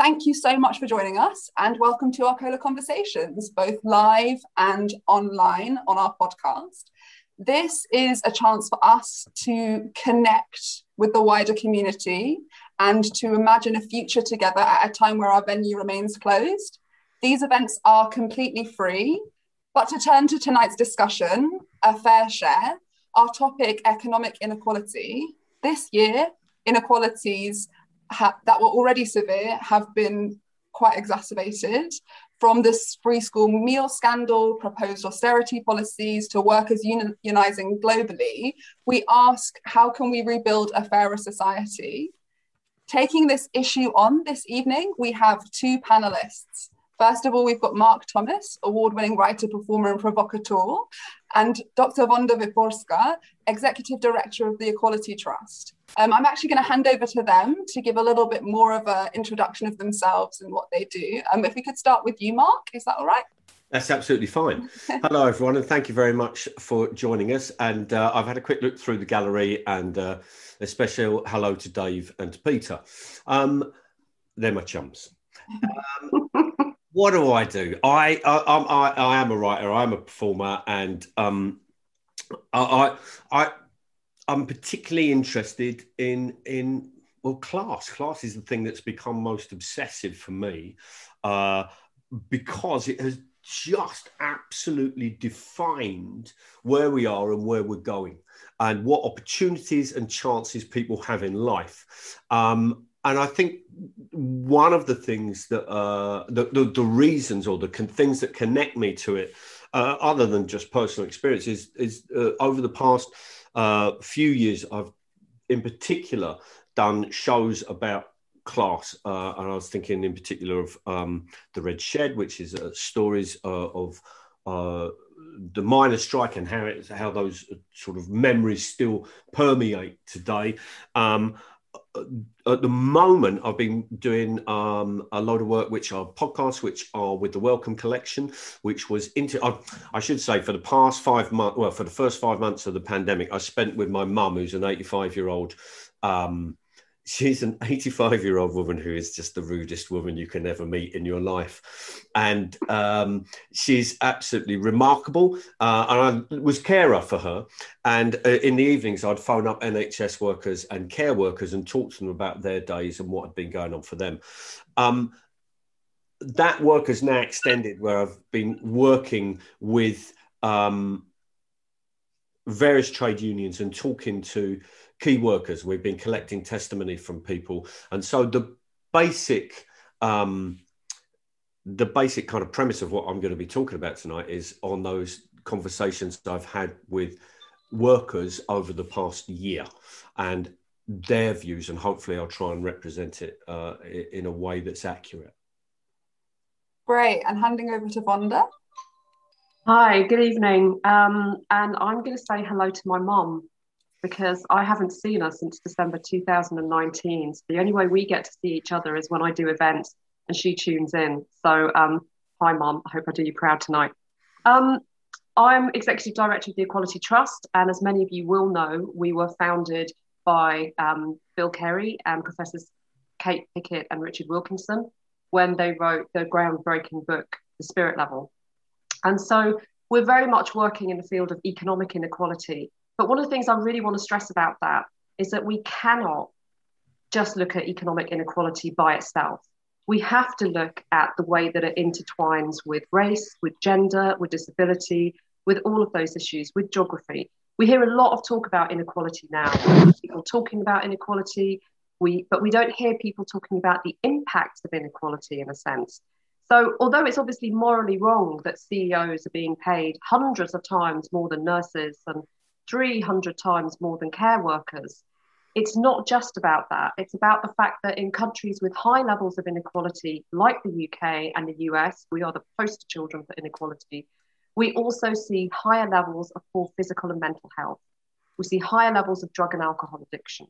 Thank you so much for joining us and welcome to our Cola Conversations, both live and online on our podcast. This is a chance for us to connect with the wider community and to imagine a future together at a time where our venue remains closed. These events are completely free, but to turn to tonight's discussion, a fair share, our topic, economic inequality. This year, inequalities ha- that were already severe have been quite exacerbated from this free school meal scandal, proposed austerity policies to workers unionizing globally, we ask how can we rebuild a fairer society? Taking this issue on this evening, we have two panelists. First of all, we've got Mark Thomas, award winning writer, performer, and provocateur, and Dr. Wanda Wyporska, Executive Director of the Equality Trust. Um, I'm actually going to hand over to them to give a little bit more of an introduction of themselves and what they do. Um, if we could start with you, Mark, is that all right? That's absolutely fine. Hello, everyone, and thank you very much for joining us. And uh, I've had a quick look through the gallery, and uh, a special hello to Dave and to Peter. Um, they're my chums. Um, what do I do? I, I I I am a writer. I'm a performer, and um, I I I'm particularly interested in in well class. Class is the thing that's become most obsessive for me uh, because it has just absolutely defined where we are and where we're going and what opportunities and chances people have in life. Um, and I think one of the things that uh, the, the, the reasons or the con- things that connect me to it, uh, other than just personal experience, is, is uh, over the past uh, few years, I've in particular done shows about class, uh, and I was thinking in particular of um, the Red Shed, which is uh, stories of the miners' strike and how it, how those sort of memories still permeate today. Um, at the moment, I've been doing um, a load of work, which are podcasts, which are with the Wellcome Collection, which was into. I, I, should say, for the past five months, well, for the first five months of the pandemic, I spent with my mum, who's an 85 year old um, she's an 85 year old woman who is just the rudest woman you can ever meet in your life. And um, she's absolutely remarkable. Uh, and i was carer for her. And uh, in the evenings i'd phone up nhs workers and care workers and talk to them about their days and what had been going on for them. Um, that work has now extended where i've been working with um, various trade unions and talking to key workers. We've been collecting testimony from people, and so the basic um, the basic kind of premise of what I'm going to be talking about tonight is on those conversations I've had with workers over the past year and their views, and hopefully I'll try and represent it uh, in a way that's accurate. Great, and handing over to Vonda. Hi, good evening. Um, and I'm going to say hello to my mom because I haven't seen her since December 2019. So the only way we get to see each other is when I do events and she tunes in. So, um, hi, Mom. I hope I do you proud tonight. Um, I'm Executive Director of the Equality Trust. And as many of you will know, we were founded by um, Bill Kerry and Professors Kate Pickett and Richard Wilkinson when they wrote the groundbreaking book, The Spirit Level. And so we're very much working in the field of economic inequality but one of the things I really want to stress about that is that we cannot just look at economic inequality by itself. We have to look at the way that it intertwines with race, with gender, with disability, with all of those issues, with geography. We hear a lot of talk about inequality now. People talking about inequality, we, but we don't hear people talking about the impacts of inequality in a sense. So, although it's obviously morally wrong that CEOs are being paid hundreds of times more than nurses and 300 times more than care workers. It's not just about that. It's about the fact that in countries with high levels of inequality, like the UK and the US, we are the poster children for inequality. We also see higher levels of poor physical and mental health. We see higher levels of drug and alcohol addiction.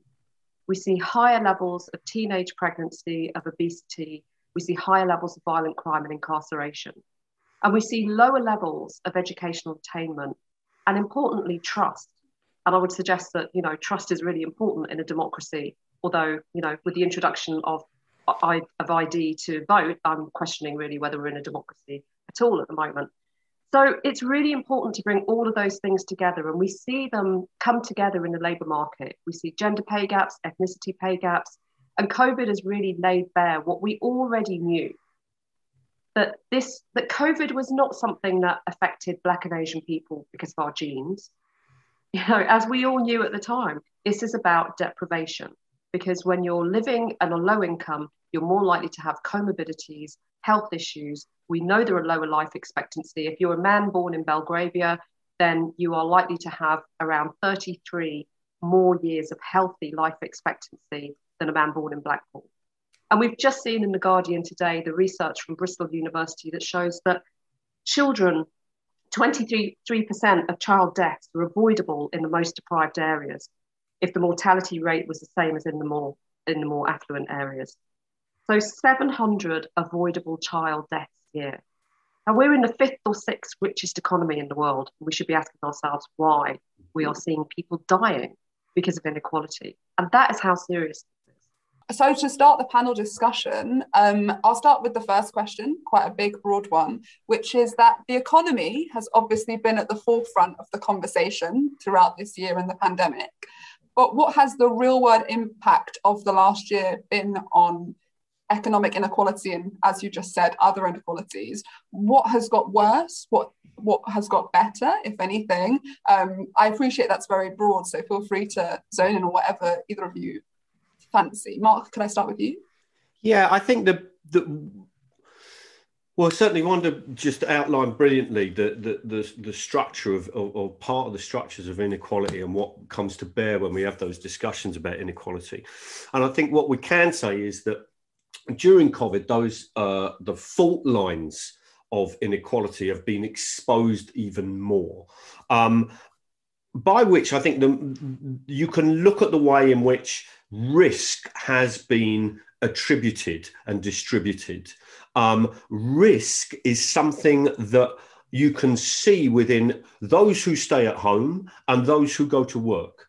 We see higher levels of teenage pregnancy, of obesity. We see higher levels of violent crime and incarceration. And we see lower levels of educational attainment and importantly, trust. And I would suggest that you know trust is really important in a democracy. Although you know, with the introduction of of ID to vote, I'm questioning really whether we're in a democracy at all at the moment. So it's really important to bring all of those things together, and we see them come together in the labour market. We see gender pay gaps, ethnicity pay gaps, and COVID has really laid bare what we already knew that this that COVID was not something that affected Black and Asian people because of our genes. You know, as we all knew at the time, this is about deprivation because when you're living at a low income, you're more likely to have comorbidities, health issues. We know there are lower life expectancy. If you're a man born in Belgravia, then you are likely to have around 33 more years of healthy life expectancy than a man born in Blackpool. And we've just seen in The Guardian today the research from Bristol University that shows that children, 23% of child deaths are avoidable in the most deprived areas if the mortality rate was the same as in the more in the more affluent areas. So 700 avoidable child deaths year. Now we're in the fifth or sixth richest economy in the world. We should be asking ourselves why we are seeing people dying because of inequality. And that is how serious so to start the panel discussion, um, I'll start with the first question, quite a big, broad one, which is that the economy has obviously been at the forefront of the conversation throughout this year and the pandemic. But what has the real world impact of the last year been on economic inequality and, as you just said, other inequalities? What has got worse? What what has got better, if anything? Um, I appreciate that's very broad, so feel free to zone in on whatever either of you fancy. Mark, can I start with you? Yeah, I think the the well, certainly Wanda just outlined brilliantly the the the, the structure of or, or, part of the structures of inequality and what comes to bear when we have those discussions about inequality. And I think what we can say is that during COVID, those uh, the fault lines of inequality have been exposed even more. Um, by which I think the, you can look at the way in which risk has been attributed and distributed. Um, risk is something that you can see within those who stay at home and those who go to work.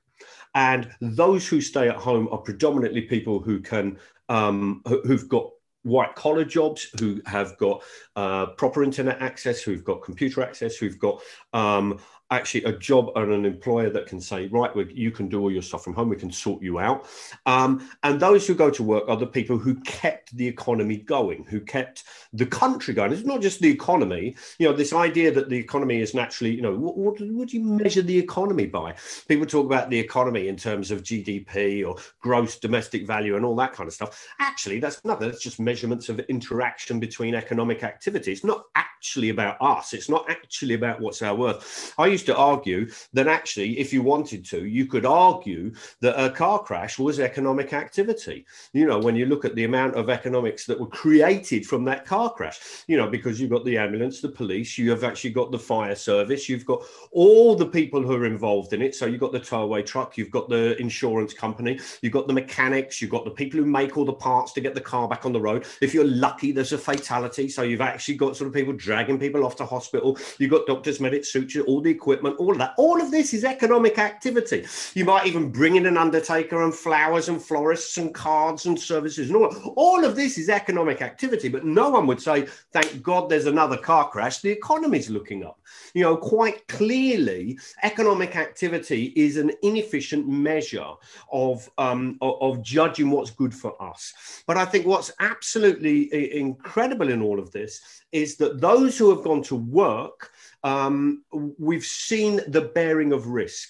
And those who stay at home are predominantly people who can um, who've got white collar jobs, who have got uh, proper internet access, who've got computer access, who've got um, actually a job and an employer that can say, right, you can do all your stuff from home, we can sort you out. Um, and those who go to work are the people who kept the economy going, who kept the country going. It's not just the economy, you know, this idea that the economy is naturally, you know, what, what, what do you measure the economy by? People talk about the economy in terms of GDP or gross domestic value and all that kind of stuff. Actually, that's nothing, that's just measurements of interaction between economic activity. It's not actually about us, it's not actually about what's our worth. I used used to argue that actually, if you wanted to, you could argue that a car crash was economic activity. You know, when you look at the amount of economics that were created from that car crash, you know, because you've got the ambulance, the police, you have actually got the fire service, you've got all the people who are involved in it. So you've got the towaway truck, you've got the insurance company, you've got the mechanics, you've got the people who make all the parts to get the car back on the road. If you're lucky, there's a fatality. So you've actually got sort of people dragging people off to hospital. You've got doctors, medics, sutures, all the equipment equipment, all of that. All of this is economic activity. You might even bring in an undertaker and flowers and florists and cards and services and all. All of this is economic activity, but no one would say, thank God there's another car crash. The economy's looking up. You know, quite clearly, economic activity is an inefficient measure of, um, of, of judging what's good for us. But I think what's absolutely incredible in all of this is that those who have gone to work um, we've seen the bearing of risk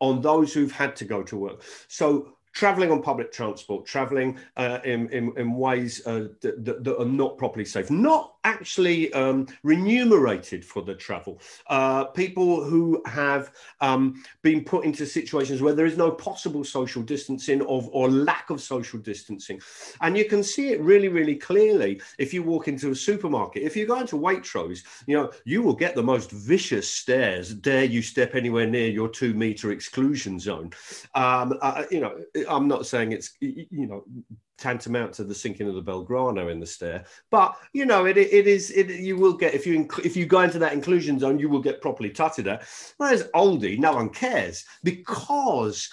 on those who've had to go to work. So traveling on public transport, traveling uh, in, in, in, ways uh, that, that, are not properly safe, not actually um, remunerated for the travel. Uh, people who have um, been put into situations where there is no possible social distancing of, or lack of social distancing. And you can see it really, really clearly if you walk into a supermarket. If you go into Waitrose, you know, you will get the most vicious stares. Dare you step anywhere near your two meter exclusion zone? Um, uh, you know, I'm not saying it's, you know, tantamount to the sinking of the Belgrano in the stair. But you know, it, it is it, you will get if you inc- if you go into that inclusion zone, you will get properly tutted at. Whereas Aldi, no one cares because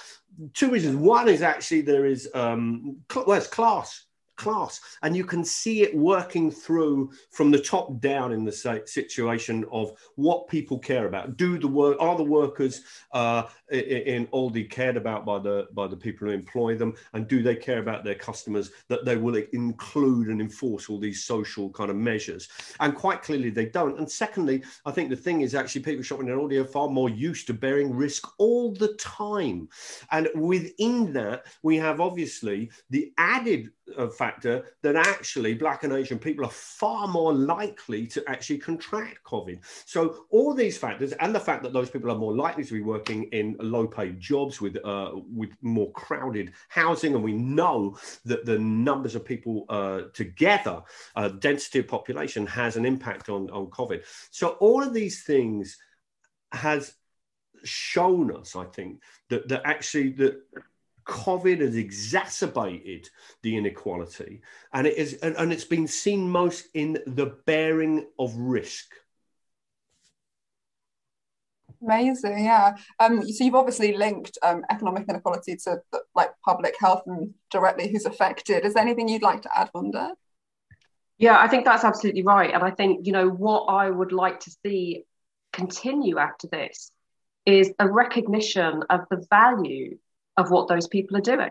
two reasons. One is actually there is um, cl- well, it's class class. And you can see it working through from the top down in the situation of what people care about. Do the work, are the workers uh, in Aldi cared about by the, by the people who employ them? And do they care about their customers that they will include and enforce all these social kind of measures? And quite clearly they don't. And secondly, I think the thing is actually people shopping in Aldi are far more used to bearing risk all the time. And within that, we have obviously the added factor that actually black and asian people are far more likely to actually contract covid. So all these factors and the fact that those people are more likely to be working in low paid jobs with uh, with more crowded housing and we know that the numbers of people uh, together uh, density of population has an impact on on covid. So all of these things has shown us i think that that actually that COVID has exacerbated the inequality, and it is, and, and it's been seen most in the bearing of risk. Amazing, yeah. Um, so you've obviously linked um, economic inequality to like public health and directly who's affected. Is there anything you'd like to add, Wanda? Yeah, I think that's absolutely right, and I think you know what I would like to see continue after this is a recognition of the value of what those people are doing.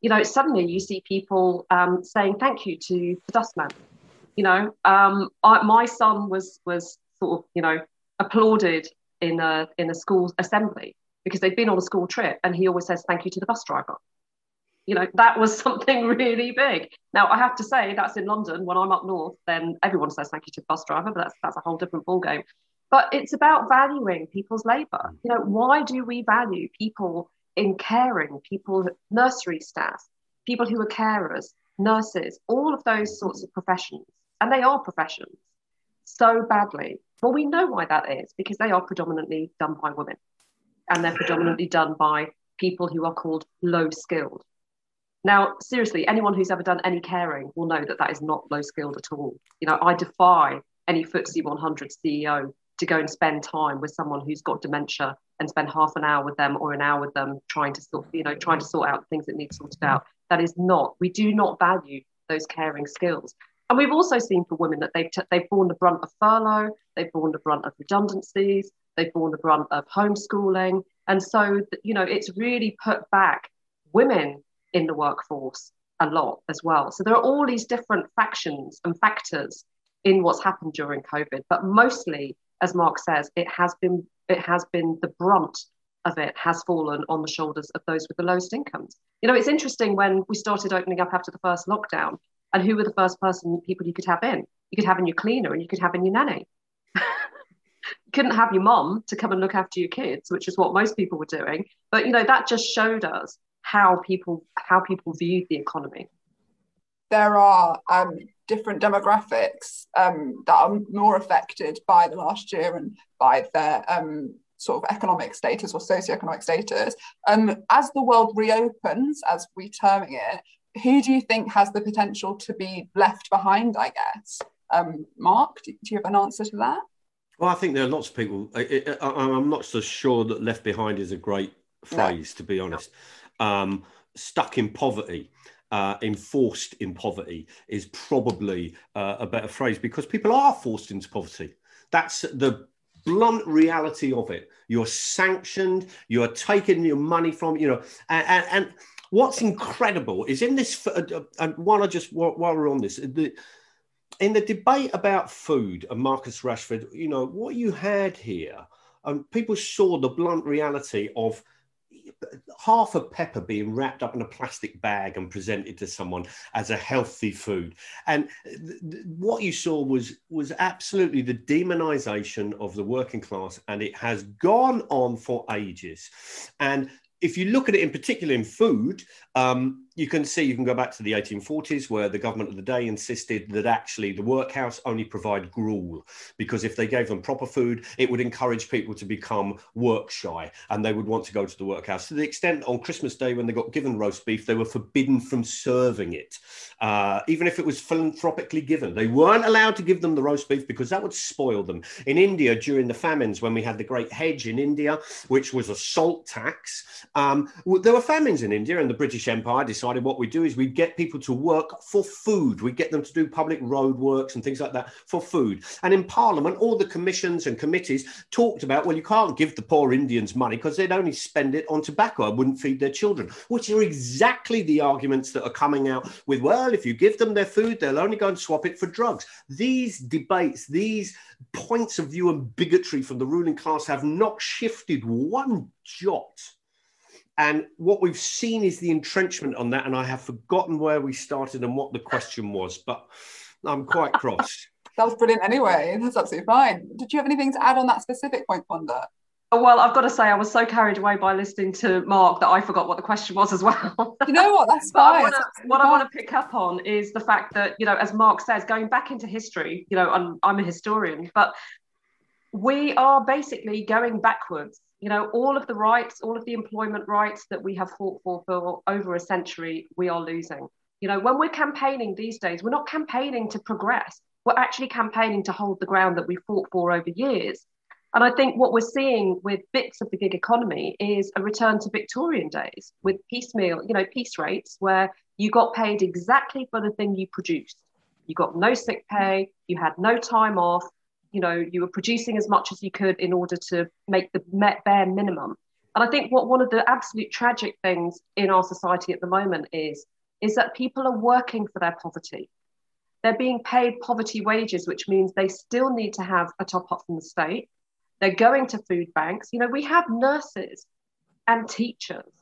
You know, suddenly you see people um, saying thank you to the dustman. You know, um, I, my son was was sort of you know applauded in a in a school assembly because they'd been on a school trip, and he always says thank you to the bus driver. You know, that was something really big. Now I have to say that's in London. When I'm up north, then everyone says thank you to the bus driver, but that's that's a whole different ballgame. But it's about valuing people's labour. You know, why do we value people in caring, people, nursery staff, people who are carers, nurses, all of those sorts of professions, and they are professions, so badly. Well, we know why that is because they are predominantly done by women and they're predominantly done by people who are called low skilled. Now, seriously, anyone who's ever done any caring will know that that is not low skilled at all. You know, I defy any FTSE 100 CEO to go and spend time with someone who's got dementia and spend half an hour with them or an hour with them trying to sort you know trying to sort out things that need sorted out. That is not we do not value those caring skills. And we've also seen for women that they've t- they've borne the brunt of furlough they've borne the brunt of redundancies they've borne the brunt of homeschooling. And so you know it's really put back women in the workforce a lot as well. So there are all these different factions and factors in what's happened during covid but mostly as Mark says, it has been it has been the brunt of it has fallen on the shoulders of those with the lowest incomes. You know, it's interesting when we started opening up after the first lockdown, and who were the first person people you could have in? You could have in your cleaner and you could have in your nanny. you couldn't have your mom to come and look after your kids, which is what most people were doing. But you know, that just showed us how people how people viewed the economy. There are um, different demographics um, that are more affected by the last year and by their um, sort of economic status or socioeconomic status. Um, as the world reopens, as we terming it, who do you think has the potential to be left behind, I guess? Um, Mark, do, do, you have an answer to that? Well, I think there are lots of people. I, am not so sure that left behind is a great phrase, no. to be honest. Um, stuck in poverty uh, enforced in poverty is probably uh, a better phrase because people are forced into poverty. That's the blunt reality of it. You're sanctioned, you're taking your money from, you know, and, and, what's incredible is in this, uh, uh, and while I just, while, while we're on this, the, in the debate about food and Marcus Rashford, you know, what you had here, um, people saw the blunt reality of half a pepper being wrapped up in a plastic bag and presented to someone as a healthy food. And th- th- what you saw was was absolutely the demonization of the working class and it has gone on for ages. And if you look at it in particular in food um, you can see you can go back to the 1840s where the government of the day insisted that actually the workhouse only provide gruel because if they gave them proper food it would encourage people to become work shy and they would want to go to the workhouse. To the extent on christmas day when they got given roast beef they were forbidden from serving it uh, even if it was philanthropically given. They weren't allowed to give them the roast beef because that would spoil them. In india during the famines when we had the great hedge in india which was a salt tax um, there were famines in india and the british empire decided what we do is we get people to work for food. We get them to do public road works and things like that for food. And in Parliament, all the commissions and committees talked about, well, you can't give the poor Indians money because they'd only spend it on tobacco and wouldn't feed their children, which are exactly the arguments that are coming out with, well, if you give them their food, they'll only go and swap it for drugs. These debates, these points of view and bigotry from the ruling class have not shifted one jot and what we've seen is the entrenchment on that. And I have forgotten where we started and what the question was, but I'm quite cross. that was brilliant anyway. That's absolutely fine. Did you have anything to add on that specific point, Vonda? Oh, well, I've got to say, I was so carried away by listening to Mark that I forgot what the question was as well. you know what? That's fine. Wanna, what fine. I want to pick up on is the fact that, you know, as Mark says, going back into history, you know, I'm, I'm a historian, but we are basically going backwards you know, all of the rights, all of the employment rights that we have fought for for over a century, we are losing. You know, when we're campaigning these days, we're not campaigning to progress. We're actually campaigning to hold the ground that we fought for over years. And I think what we're seeing with bits of the gig economy is a return to Victorian days with piecemeal, you know, piece rates where you got paid exactly for the thing you produced. You got no sick pay, you had no time off, you know you were producing as much as you could in order to make the bare minimum. And i think what one of the absolute tragic things in our society at the moment is is that people are working for their poverty. They're being paid poverty wages which means they still need to have a top up from the state. They're going to food banks. You know we have nurses and teachers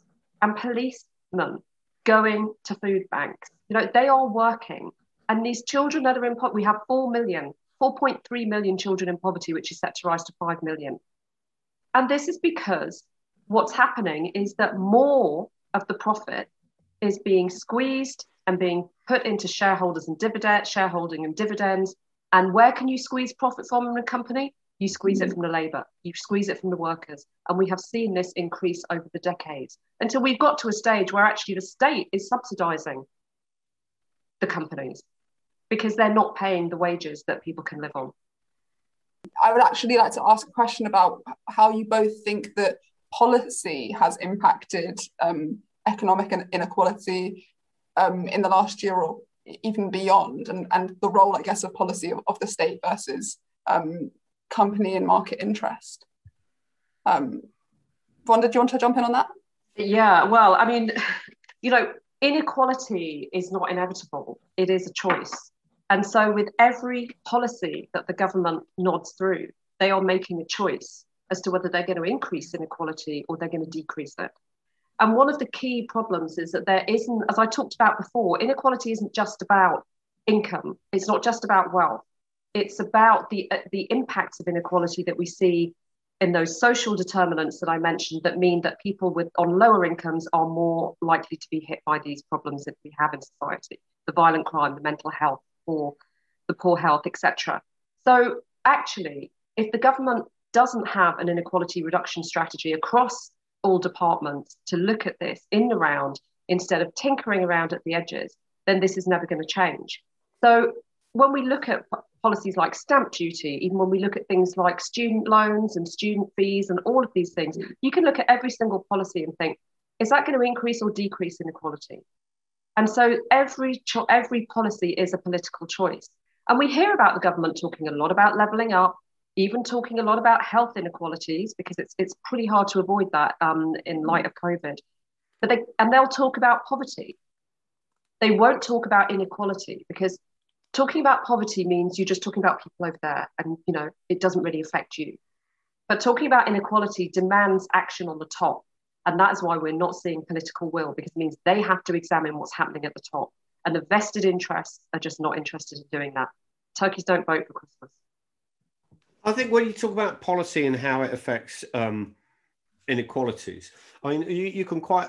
and policemen going to food banks. You know they are working. And these children that are in poverty we have 4 million 4.3 million children in poverty, which is set to rise to 5 million. And this is because what's happening is that more of the profit is being squeezed and being put into shareholders and dividends, shareholding and dividends. And where can you squeeze profit from in a company? You squeeze it mm. from the labor, you squeeze it from the workers. And we have seen this increase over the decades until we've got to a stage where actually the state is subsidizing the companies because they're not paying the wages that people can live on. I would actually like to ask a question about how you both think that policy has impacted um, economic inequality um, in the last year or even beyond, and, and the role, I guess, of policy of, of the state versus um, company and market interest. Um, Vonda, do you want to jump in on that? Yeah, well, I mean, you know, inequality is not inevitable, it is a choice. And so, with every policy that the government nods through, they are making a choice as to whether they're going to increase inequality or they're going to decrease it. And one of the key problems is that there isn't, as I talked about before, inequality isn't just about income, it's not just about wealth. It's about the, uh, the impacts of inequality that we see in those social determinants that I mentioned that mean that people with on lower incomes are more likely to be hit by these problems that we have in society the violent crime, the mental health, or the poor health, etc. So actually, if the government doesn't have an inequality reduction strategy across all departments to look at this in the round instead of tinkering around at the edges, then this is never going to change. So when we look at policies like stamp duty, even when we look at things like student loans and student fees and all of these things, you can look at every single policy and think, is that going to increase or decrease inequality? And so every cho- every policy is a political choice. And we hear about the government talking a lot about levelling up, even talking a lot about health inequalities, because it's it's pretty hard to avoid that um, in light of COVID. But they and they'll talk about poverty. They won't talk about inequality because talking about poverty means you're just talking about people over there, and you know it doesn't really affect you. But talking about inequality demands action on the top. And that is why we're not seeing political will, because it means they have to examine what's happening at the top. And the vested interests are just not interested in doing that. Turkeys don't vote for Christmas. I think when you talk about policy and how it affects um, inequalities, I mean, you, you, can quite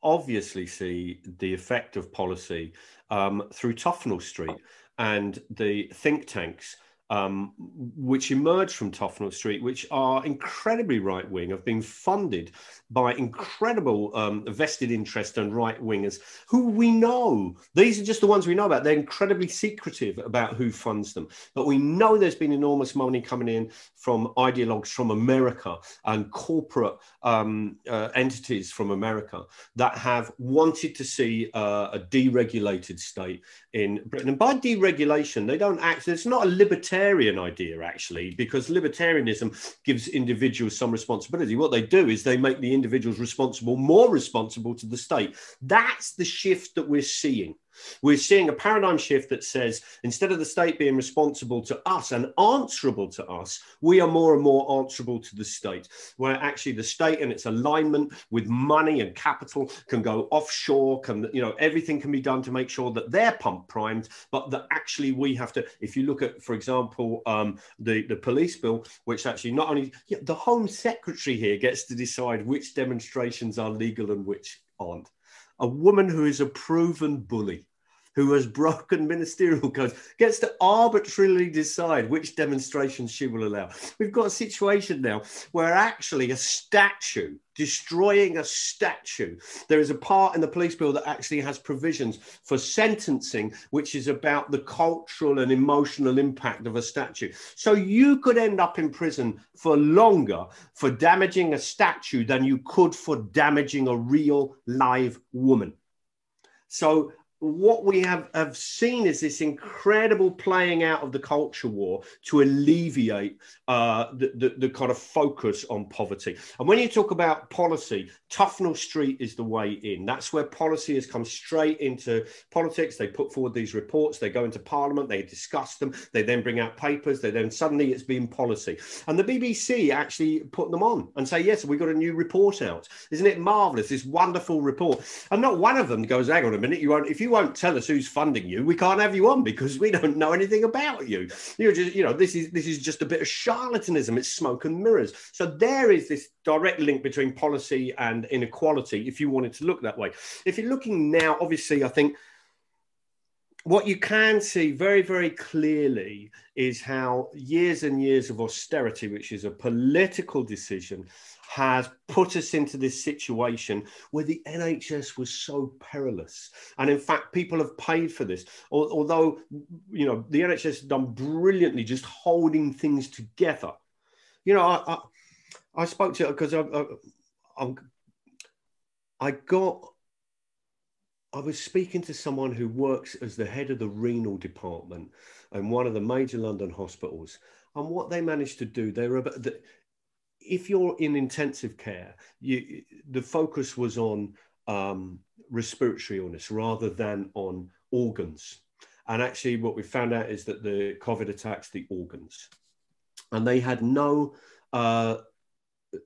obviously see the effect of policy um, through Tufton Street and the think tanks um, which emerged from Tufton Street, which are incredibly right wing, have been funded by incredible um, vested interest and right wingers who we know. These are just the ones we know about. They're incredibly secretive about who funds them. But we know there's been enormous money coming in from ideologues from America and corporate um, uh, entities from America that have wanted to see uh, a deregulated state in Britain. And by deregulation, they don't act, it's not a libertarian idea actually, because libertarianism gives individuals some responsibility. What they do is they make the individuals responsible, more responsible to the state. That's the shift that we're seeing. We're seeing a paradigm shift that says instead of the state being responsible to us and answerable to us, we are more and more answerable to the state, where actually the state and its alignment with money and capital can go offshore, can, you know, everything can be done to make sure that they're pump primed, but that actually we have to, if you look at, for example, um, the, the police bill, which actually not only yeah, the Home Secretary here gets to decide which demonstrations are legal and which aren't a woman who is a proven bully who has broken ministerial codes gets to arbitrarily decide which demonstrations she will allow. We've got a situation now where actually a statue, destroying a statue, there is a part in the police bill that actually has provisions for sentencing, which is about the cultural and emotional impact of a statue. So you could end up in prison for longer for damaging a statue than you could for damaging a real live woman. So what we have, have seen is this incredible playing out of the culture war to alleviate uh, the, the, the, kind of focus on poverty. And when you talk about policy, Tufton Street is the way in. That's where policy has come straight into politics. They put forward these reports, they go into parliament, they discuss them, they then bring out papers, they then suddenly it's been policy. And the BBC actually put them on and say, yes, we got a new report out. Isn't it marvelous? This wonderful report. And not one of them goes, hang on a minute, you won't, if you you won't tell us who's funding you, we can't have you on because we don't know anything about you. You're just, you know, this is this is just a bit of charlatanism. It's smoke and mirrors. So there is this direct link between policy and inequality. If you wanted to look that way, if you're looking now, obviously, I think what you can see very, very clearly is how years and years of austerity, which is a political decision, has put us into this situation where the NHS was so perilous. And in fact, people have paid for this. Although, you know, the NHS has done brilliantly just holding things together. You know, I, I, I spoke to because I, I, I got I was speaking to someone who works as the head of the renal department in one of the major London hospitals. And what they managed to do, they were if you're in intensive care, you, the focus was on um, respiratory illness rather than on organs. And actually, what we found out is that the COVID attacks the organs. And they had no uh,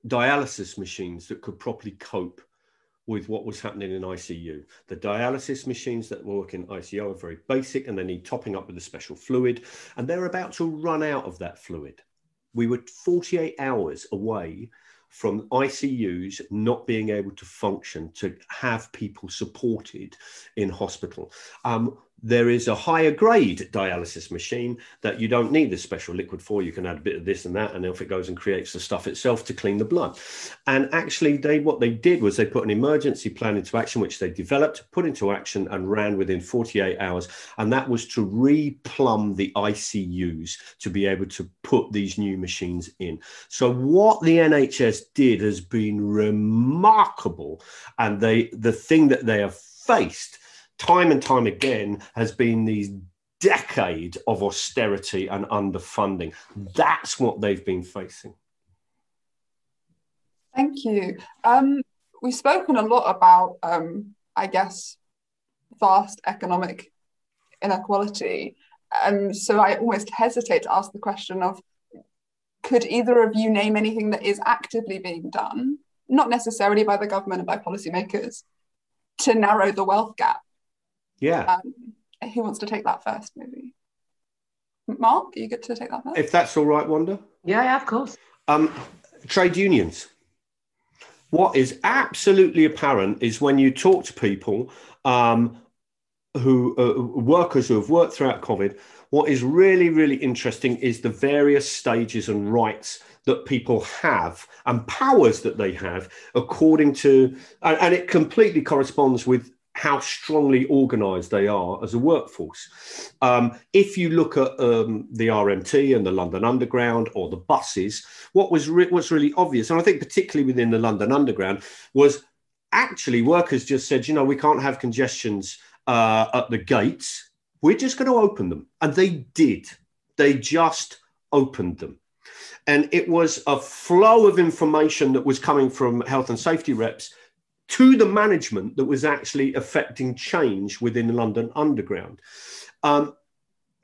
dialysis machines that could properly cope with what was happening in ICU. The dialysis machines that work in ICU are very basic and they need topping up with a special fluid. And they're about to run out of that fluid we were 48 hours away from ICUs not being able to function to have people supported in hospital. Um, there is a higher grade dialysis machine that you don't need this special liquid for. You can add a bit of this and that, and off it goes and creates the stuff itself to clean the blood. And actually, they what they did was they put an emergency plan into action, which they developed, put into action, and ran within 48 hours. And that was to replumb the ICUs to be able to put these new machines in. So what the NHS did has been remarkable, and they the thing that they have faced time and time again has been these decade of austerity and underfunding. That's what they've been facing. Thank you. Um, we've spoken a lot about, um, I guess, vast economic inequality. Um, so I almost hesitate to ask the question of could either of you name anything that is actively being done, not necessarily by the government and by policymakers, to narrow the wealth gap? Yeah. Um, who wants to take that first, maybe? Mark, you get to take that first? If that's all right, Wanda. Yeah, yeah, of course. Um, trade unions. What is absolutely apparent is when you talk to people um, who uh, workers who have worked throughout COVID, what is really, really interesting is the various stages and rights that people have and powers that they have according to, and, and it completely corresponds with how strongly organised they are as a workforce. Um, if you look at um, the RMT and the London Underground or the buses, what was re- what's really obvious, and I think particularly within the London Underground, was actually workers just said, you know, we can't have congestions uh, at the gates. We're just going to open them, and they did. They just opened them. And it was a flow of information that was coming from health and safety reps to the management that was actually affecting change within London Underground. Um,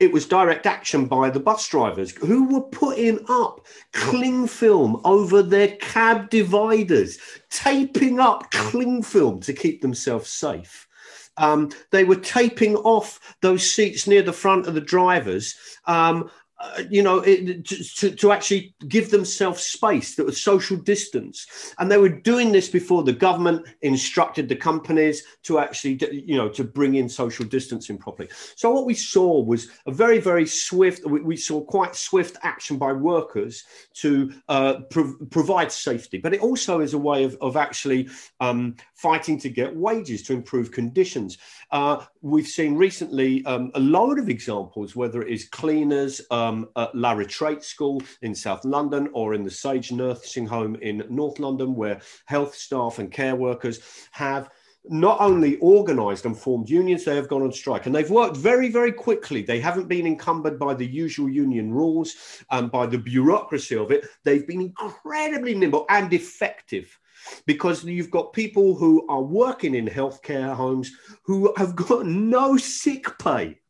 it was direct action by the bus drivers who were putting up cling film over their cab dividers, taping up cling film to keep themselves safe. Um, they were taping off those seats near the front of the drivers um, uh, you know, it, to, to actually give themselves space that was social distance. And they were doing this before the government instructed the companies to actually, you know, to bring in social distancing properly. So what we saw was a very, very swift, we, we saw quite swift action by workers to uh, pro- provide safety. But it also is a way of, of actually um, fighting to get wages, to improve conditions. Uh, we've seen recently um, a load of examples, whether it is cleaners, um, um, at La Retraite School in South London or in the Sage Nursing Home in North London, where health staff and care workers have not only organized and formed unions, they have gone on strike. And they've worked very, very quickly. They haven't been encumbered by the usual union rules and by the bureaucracy of it. They've been incredibly nimble and effective because you've got people who are working in healthcare homes who have got no sick pay.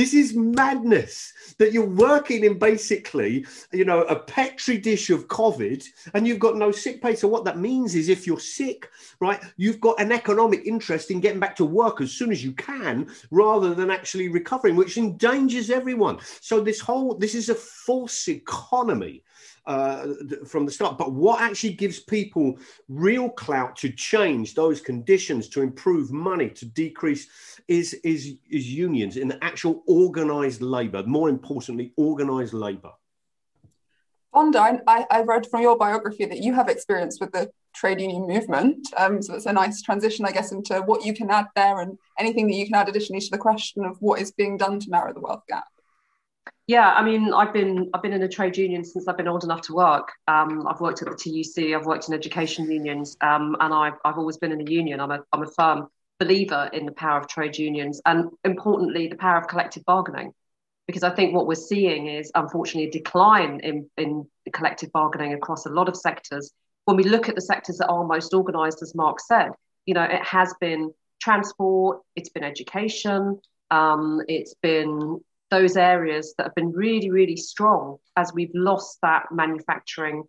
This is madness that you're working in basically, you know, a petri dish of COVID and you've got no sick pay. So what that means is if you're sick, right, you've got an economic interest in getting back to work as soon as you can rather than actually recovering, which endangers everyone. So this whole this is a false economy uh, from the start. But what actually gives people real clout to change those conditions, to improve money, to decrease, is is is unions in the actual organised labour. More importantly, organised labour. Vonda, I, I, read from your biography that you have experience with the trade union movement. Um, so it's a nice transition, I guess, into what you can add there and anything that you can add additionally to the question of what is being done to narrow the wealth gap. Yeah, I mean, I've been I've been in a trade union since I've been old enough to work. Um, I've worked at the TUC, I've worked in education unions, um, and I've I've always been in a union. I'm a I'm a firm believer in the power of trade unions, and importantly, the power of collective bargaining, because I think what we're seeing is unfortunately a decline in in collective bargaining across a lot of sectors. When we look at the sectors that are most organised, as Mark said, you know, it has been transport, it's been education, um, it's been those areas that have been really, really strong as we've lost that manufacturing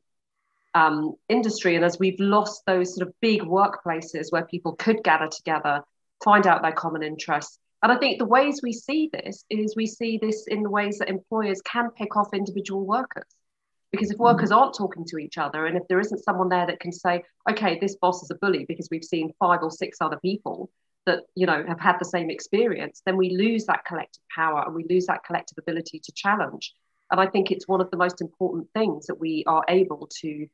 um, industry and as we've lost those sort of big workplaces where people could gather together, find out their common interests. And I think the ways we see this is we see this in the ways that employers can pick off individual workers. Because if workers mm-hmm. aren't talking to each other, and if there isn't someone there that can say, okay, this boss is a bully because we've seen five or six other people, that you know have had the same experience then we lose that collective power and we lose that collective ability to challenge and i think it's one of the most important things that we are able to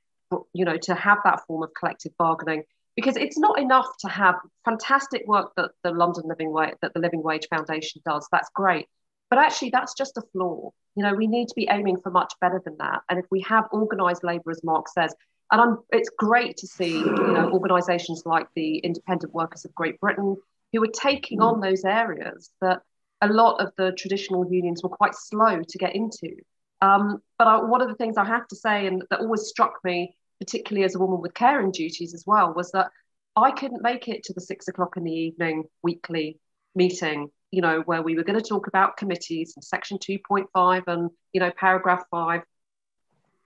you know to have that form of collective bargaining because it's not enough to have fantastic work that the london living wage that the living wage foundation does. That's great. But actually that's just a flaw. You know we need to be aiming for much better than that. And if we have organized labor as mark says and I'm, it's great to see you know organisations like the Independent Workers of Great Britain who are taking on those areas that a lot of the traditional unions were quite slow to get into. Um, but I, one of the things I have to say, and that always struck me, particularly as a woman with caring duties as well, was that I couldn't make it to the six o'clock in the evening weekly meeting, you know, where we were going to talk about committees and section 2.5 and, you know, paragraph five.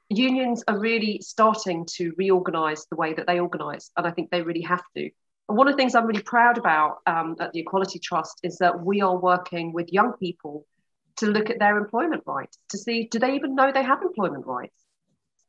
Unions are really starting to reorganize the way that they organize and i think they really have to. And one of the things i'm really proud about um, at the equality trust is that we are working with young people to look at their employment rights to see do they even know they have employment rights?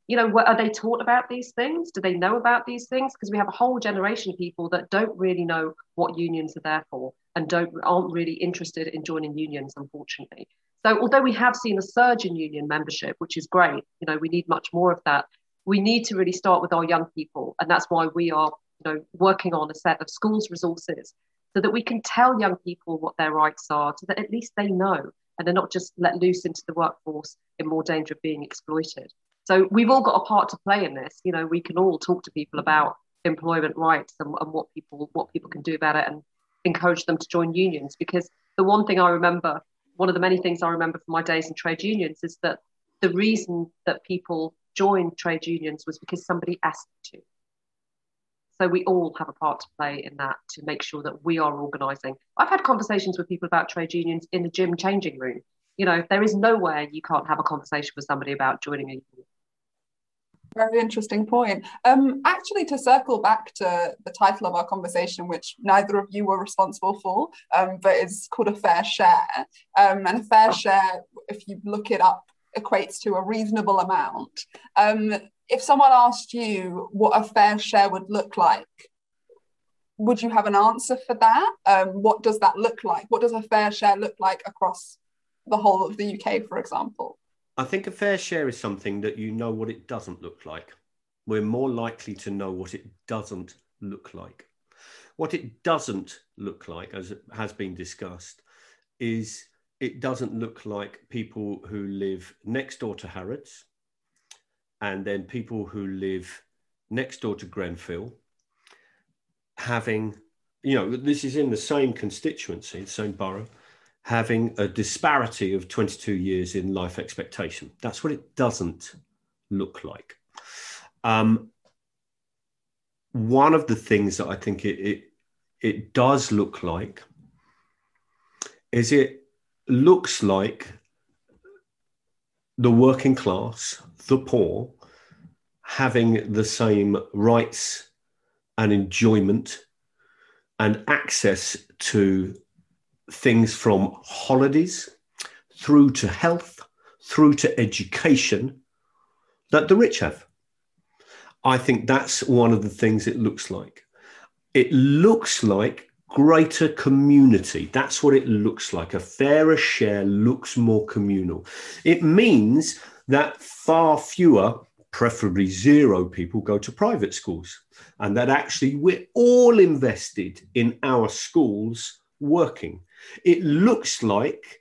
You know what, are they taught about these things? Do they know about these things? Because we have a whole generation of people that don't really know what unions are there for and don't aren't really interested in joining unions unfortunately. So although we have seen a surge in union membership, which is great, you know, we need much more of that. We need to really start with our young people, and that's why we are, you know, working on a set of schools resources so that we can tell young people what their rights are, so that at least they know and they're not just let loose into the workforce in more danger of being exploited. So we've all got a part to play in this. You know, we can all talk to people about employment rights and, and what people what people can do about it and encourage them to join unions because the one thing I remember one of the many things I remember from my days in trade unions is that the reason that people joined trade unions was because somebody asked to. So we all have a part to play in that to make sure that we are organising. I've had conversations with people about trade unions in the gym changing room. You know, there is nowhere you can't have a conversation with somebody about joining a union. Very interesting point. Um, actually, to circle back to the title of our conversation, which neither of you were responsible for, um, but is called a fair share. Um, and a fair share, if you look it up, equates to a reasonable amount. Um, if someone asked you what a fair share would look like, would you have an answer for that? Um, what does that look like? What does a fair share look like across the whole of the UK, for example? I think a fair share is something that you know what it doesn't look like. We're more likely to know what it doesn't look like. What it doesn't look like, as it has been discussed, is it doesn't look like people who live next door to Harrods and then people who live next door to Grenfell having, you know, this is in the same constituency, the same borough, having a disparity of 22 years in life expectation. That's what it doesn't look like. Um, one of the things that I think it, it, it does look like is it looks like the working class, the poor, having the same rights and enjoyment and access to things from holidays through to health, through to education that the rich have. I think that's one of the things it looks like. It looks like greater community. That's what it looks like. A fairer share looks more communal. It means that far fewer, preferably zero people, go to private schools, and that actually we're all invested in our schools working. It looks like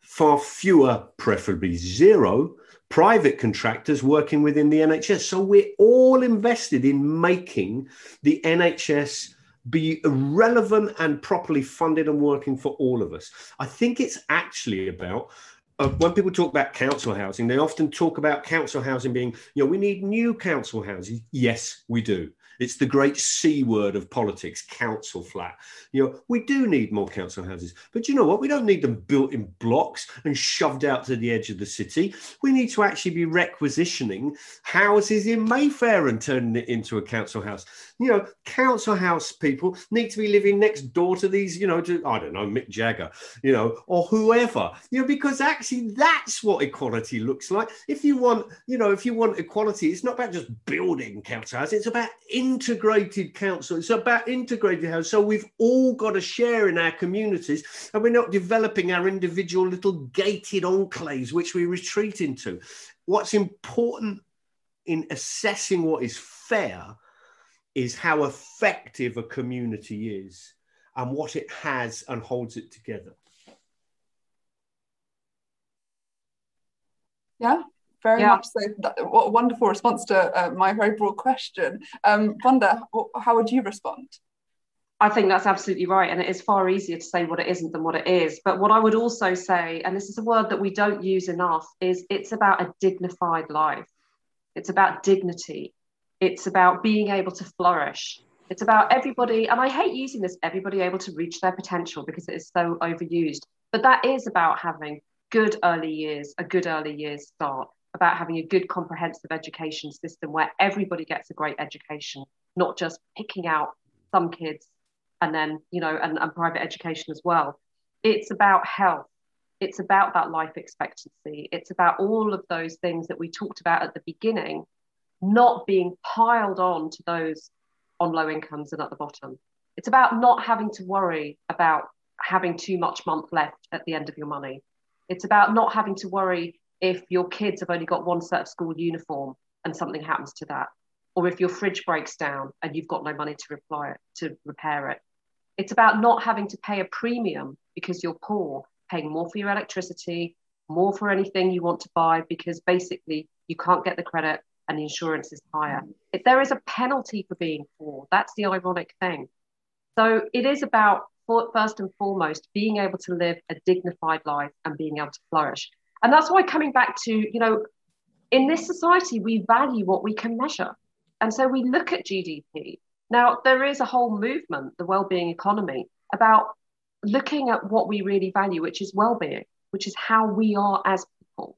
far fewer, preferably zero, private contractors working within the NHS. So we're all invested in making the NHS be relevant and properly funded and working for all of us. I think it's actually about uh, when people talk about council housing, they often talk about council housing being, you know, we need new council houses. Yes, we do. It's the great C word of politics, council flat. You know, we do need more council houses, but you know what? We don't need them built in blocks and shoved out to the edge of the city. We need to actually be requisitioning houses in Mayfair and turning it into a council house. You know, council house people need to be living next door to these, you know, to, I don't know, Mick Jagger, you know, or whoever, you know, because actually that's what equality looks like. If you want, you know, if you want equality, it's not about just building council houses, it's about in integrated council. It's about integrated house. So we've all got a share in our communities, and we're not developing our individual little gated enclaves which we retreat into. What's important in assessing what is fair is how effective a community is and what it has and holds it together. Yeah, very yeah. much so. what a wonderful response to uh, my very broad question. Um, Wanda, how would you respond? I think that's absolutely right. And it is far easier to say what it isn't than what it is. But what I would also say, and this is a word that we don't use enough, is it's about a dignified life. It's about dignity. It's about being able to flourish. It's about everybody, and I hate using this, everybody able to reach their potential because it is so overused. But that is about having good early years, a good early years start about having a good comprehensive education system where everybody gets a great education, not just picking out some kids and then, you know, and, and private education as well. It's about health. It's about that life expectancy. It's about all of those things that we talked about at the beginning, not being piled on to those on low incomes and at the bottom. It's about not having to worry about having too much month left at the end of your money It's about not having to worry if your kids have only got one set of school uniform and something happens to that, or if your fridge breaks down and you've got no money to reply it, to repair it. It's about not having to pay a premium because you're poor, paying more for your electricity, more for anything you want to buy because basically you can't get the credit and the insurance is higher. If there is a penalty for being poor. That's the ironic thing. So it is about first and foremost being able to live a dignified life and being able to flourish. And that's why coming back to, you know, in this society, we value what we can measure. And so we look at GDP. Now, there is a whole movement, the well-being economy, about looking at what we really value, which is well-being, which is how we are as people,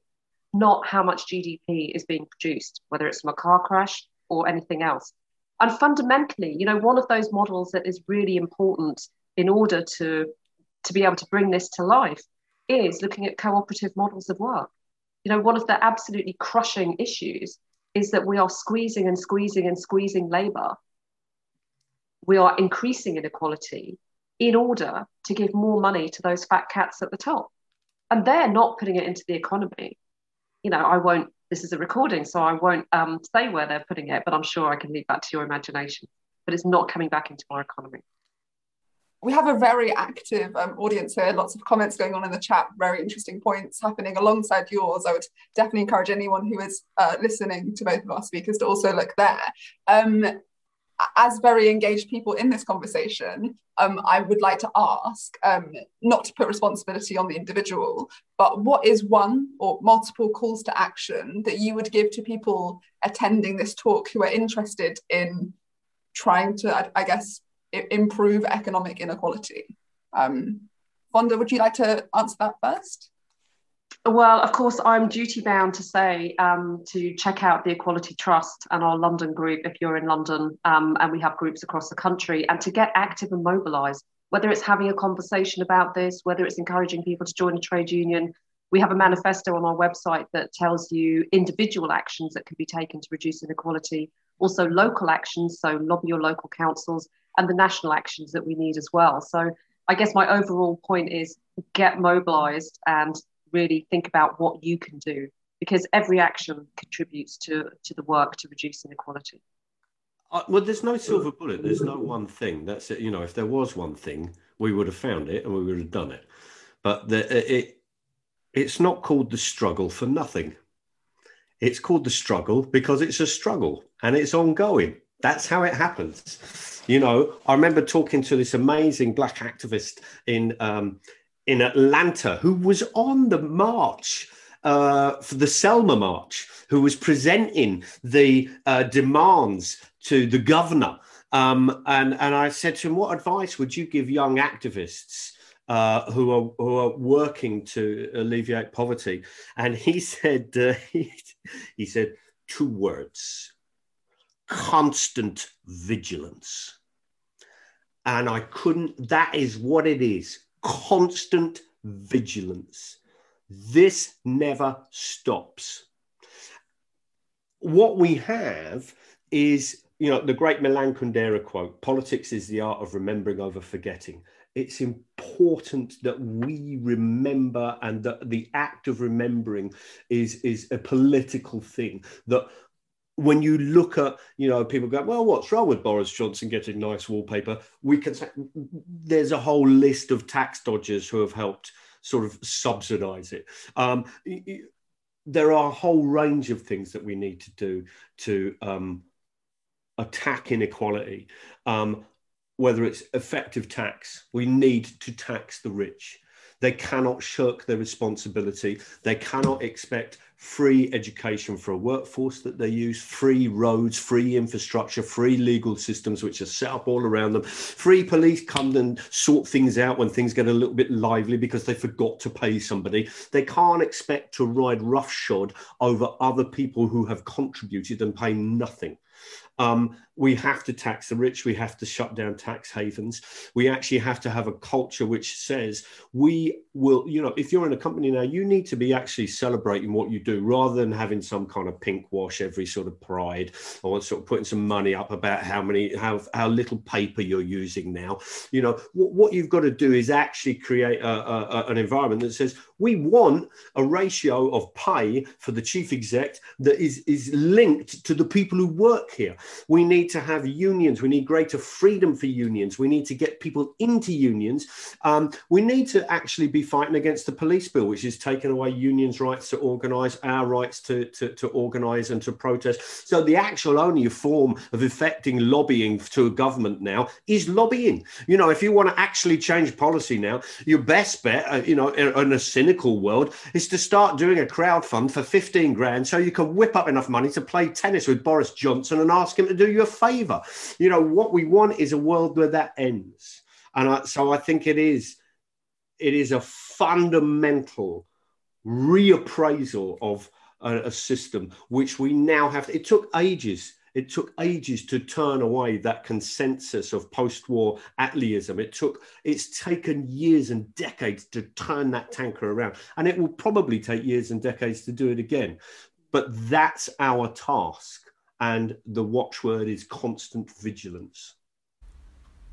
not how much GDP is being produced, whether it's from a car crash or anything else. And fundamentally, you know, one of those models that is really important in order to, to be able to bring this to life is looking at cooperative models of work. You know, one of the absolutely crushing issues is that we are squeezing and squeezing and squeezing labor. We are increasing inequality in order to give more money to those fat cats at the top. And they're not putting it into the economy you know, I won't, this is a recording, so I won't um, say where they're putting it, but I'm sure I can leave that to your imagination. But it's not coming back into our economy. We have a very active um, audience here, lots of comments going on in the chat, very interesting points happening alongside yours. I would definitely encourage anyone who is uh, listening to both of our speakers to also look there. Um, as very engaged people in this conversation, um, I would like to ask, um, not to put responsibility on the individual, but what is one or multiple calls to action that you would give to people attending this talk who are interested in trying to, I, I guess, improve economic inequality? Um, Wanda, would you like to answer that first? Well, of course, I'm duty bound to say um, to check out the Equality Trust and our London group if you're in London, um, and we have groups across the country, and to get active and mobilised. Whether it's having a conversation about this, whether it's encouraging people to join a trade union, we have a manifesto on our website that tells you individual actions that can be taken to reduce inequality, also local actions, so lobby your local councils, and the national actions that we need as well. So I guess my overall point is get mobilised and really think about what you can do because every action contributes to, to the work to reduce inequality. Uh, well, there's no silver bullet. There's no one thing. That's it. You know, if there was one thing, we would have found it and we would have done it. But the, it, it's not called the struggle for nothing. It's called the struggle because it's a struggle and it's ongoing. That's how it happens. You know, I remember talking to this amazing black activist in um, in Atlanta who was on the march uh, for the Selma March, who was presenting the uh, demands to the governor. Um, and, and I said to him, What advice would you give young activists uh, who, are, who are working to alleviate poverty? And he said, uh, he, he said, two words constant vigilance. And I couldn't, that is what it is constant vigilance. This never stops. What we have is, you know, the great Milan Kundera quote politics is the art of remembering over forgetting. It's important that we remember and that the act of remembering is, is a political thing, that when you look at, you know, people go, well, what's wrong with Boris Johnson getting nice wallpaper? We can say there's a whole list of tax dodgers who have helped sort of subsidize it. Um, there are a whole range of things that we need to do to um, attack inequality. Um, whether it's effective tax, we need to tax the rich. They cannot shirk their responsibility. They cannot expect free education for a workforce that they use, free roads, free infrastructure, free legal systems which are set up all around them. Free police come and sort things out when things get a little bit lively because they forgot to pay somebody. They can't expect to ride roughshod over other people who have contributed and pay nothing. Um, we have to tax the rich. We have to shut down tax havens. We actually have to have a culture which says we will, you know, if you're in a company now, you need to be actually celebrating what you do rather than having some kind of pink wash every sort of pride or sort of putting some money up about how many, how, how little paper you're using now. You know, what, what you've got to do is actually create a, a, an environment that says We want a ratio of pay for the chief exec that is, is linked to the people who work here. We need to have unions. We need greater freedom for unions. We need to get people into unions. Um, we need to actually be fighting against the police bill, which is taking away unions' rights to organise, our rights to, to, to organise and to protest. So the actual only form of effecting lobbying to a government now is lobbying. You know, if you want to actually change policy now, your best bet, uh, you know, in, in, a cynical world, is to start doing a crowd fund for 15 grand so you can whip up enough money to play tennis with Boris Johnson and ask him to do you a favor. You know, what we want is a world where that ends. And I, so I think it is, it is a fundamental reappraisal of a, a system which we now have. It took ages it took ages to turn away that consensus of post-war Attleeism. It took it's taken years and decades to turn that tanker around, and it will probably take years and decades to do it again. But that's our task, and the watchword is constant vigilance.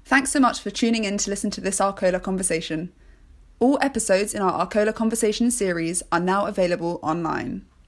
Thanks so much for tuning in to listen to this Arcola conversation. All episodes in our Arcola Conversation series are now available online.